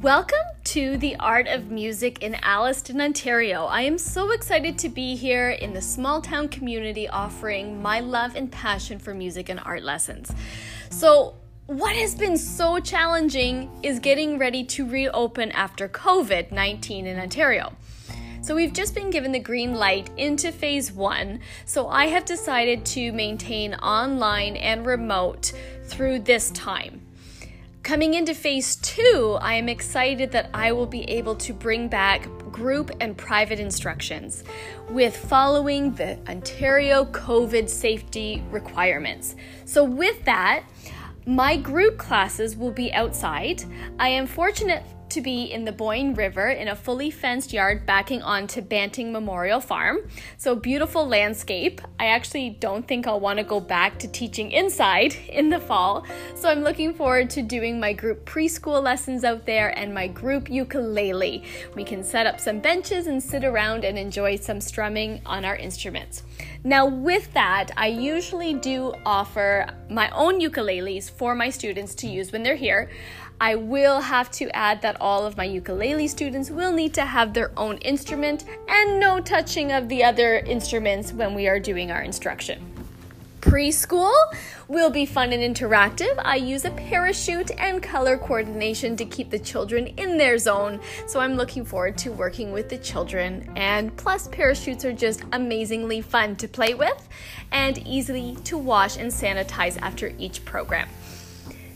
Welcome to the Art of Music in Alliston, Ontario. I am so excited to be here in the small town community offering my love and passion for music and art lessons. So, what has been so challenging is getting ready to reopen after COVID 19 in Ontario. So, we've just been given the green light into phase one, so I have decided to maintain online and remote through this time. Coming into phase two, I am excited that I will be able to bring back group and private instructions with following the Ontario COVID safety requirements. So, with that, my group classes will be outside. I am fortunate to be in the Boyne River in a fully fenced yard backing onto Banting Memorial Farm. So, beautiful landscape. I actually don't think I'll want to go back to teaching inside in the fall. So, I'm looking forward to doing my group preschool lessons out there and my group ukulele. We can set up some benches and sit around and enjoy some strumming on our instruments. Now, with that, I usually do offer my own ukuleles for my students to use when they're here. I will have to add that all of my ukulele students will need to have their own instrument and no touching of the other instruments when we are doing our instruction. Preschool will be fun and interactive. I use a parachute and color coordination to keep the children in their zone. So I'm looking forward to working with the children. And plus, parachutes are just amazingly fun to play with and easily to wash and sanitize after each program.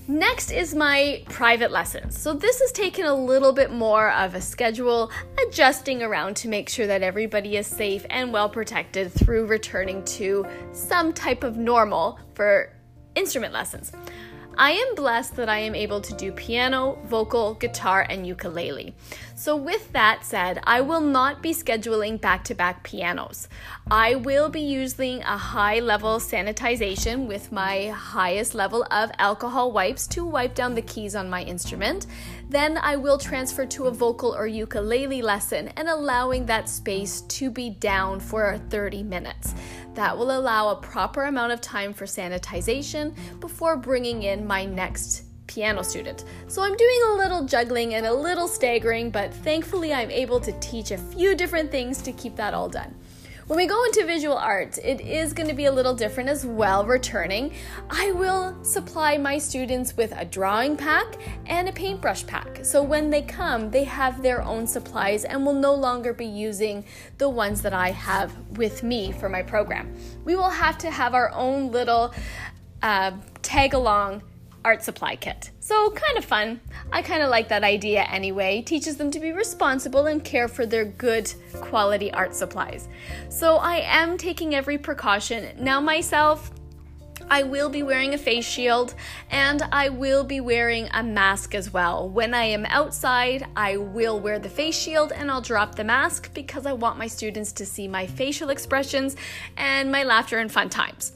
Next is my private lessons. So, this has taken a little bit more of a schedule, adjusting around to make sure that everybody is safe and well protected through returning to some type of normal for instrument lessons. I am blessed that I am able to do piano, vocal, guitar, and ukulele. So, with that said, I will not be scheduling back to back pianos. I will be using a high level sanitization with my highest level of alcohol wipes to wipe down the keys on my instrument. Then I will transfer to a vocal or ukulele lesson and allowing that space to be down for 30 minutes. That will allow a proper amount of time for sanitization before bringing in my next piano student. So I'm doing a little juggling and a little staggering, but thankfully I'm able to teach a few different things to keep that all done. When we go into visual arts, it is going to be a little different as well, returning. I will supply my students with a drawing pack and a paintbrush pack. So when they come, they have their own supplies and will no longer be using the ones that I have with me for my program. We will have to have our own little uh, tag along art supply kit. So, kind of fun. I kind of like that idea anyway. Teaches them to be responsible and care for their good quality art supplies. So, I am taking every precaution. Now, myself, I will be wearing a face shield and I will be wearing a mask as well. When I am outside, I will wear the face shield and I'll drop the mask because I want my students to see my facial expressions and my laughter and fun times.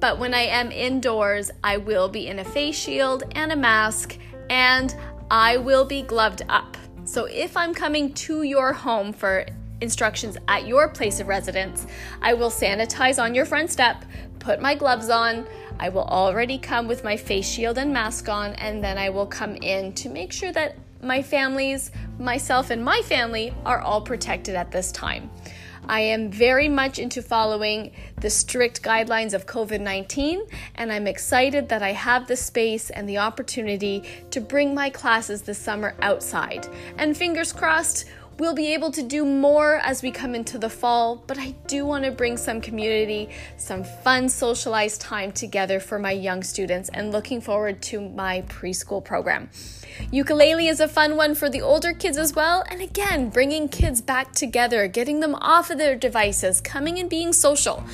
But when I am indoors, I will be in a face shield and a mask, and I will be gloved up. So if I'm coming to your home for instructions at your place of residence, I will sanitize on your front step, put my gloves on. I will already come with my face shield and mask on, and then I will come in to make sure that my families, myself, and my family are all protected at this time. I am very much into following the strict guidelines of COVID 19, and I'm excited that I have the space and the opportunity to bring my classes this summer outside. And fingers crossed, We'll be able to do more as we come into the fall, but I do want to bring some community, some fun socialized time together for my young students and looking forward to my preschool program. Ukulele is a fun one for the older kids as well, and again, bringing kids back together, getting them off of their devices, coming and being social.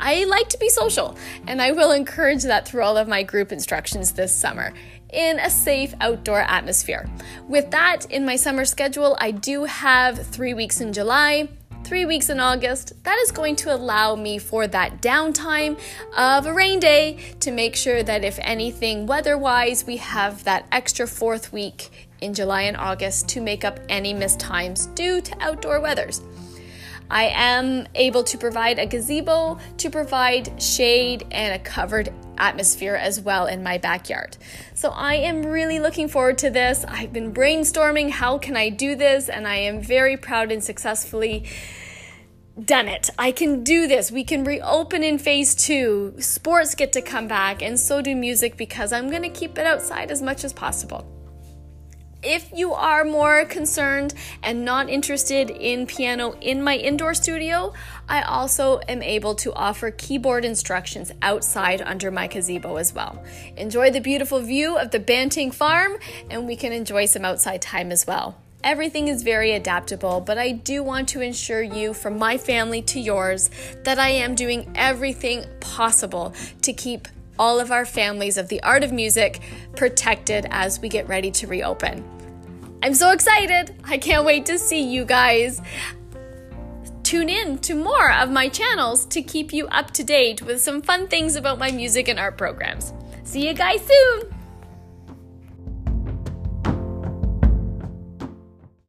I like to be social, and I will encourage that through all of my group instructions this summer in a safe outdoor atmosphere. With that, in my summer schedule, I do have three weeks in July, three weeks in August. That is going to allow me for that downtime of a rain day to make sure that if anything weather wise, we have that extra fourth week in July and August to make up any missed times due to outdoor weathers. I am able to provide a gazebo to provide shade and a covered atmosphere as well in my backyard. So I am really looking forward to this. I've been brainstorming how can I do this and I am very proud and successfully done it. I can do this. We can reopen in phase 2. Sports get to come back and so do music because I'm going to keep it outside as much as possible if you are more concerned and not interested in piano in my indoor studio, I also am able to offer keyboard instructions outside under my gazebo as well. Enjoy the beautiful view of the Banting farm, and we can enjoy some outside time as well. Everything is very adaptable, but I do want to ensure you, from my family to yours, that I am doing everything possible to keep all of our families of the art of music protected as we get ready to reopen. I'm so excited. I can't wait to see you guys. Tune in to more of my channels to keep you up to date with some fun things about my music and art programs. See you guys soon!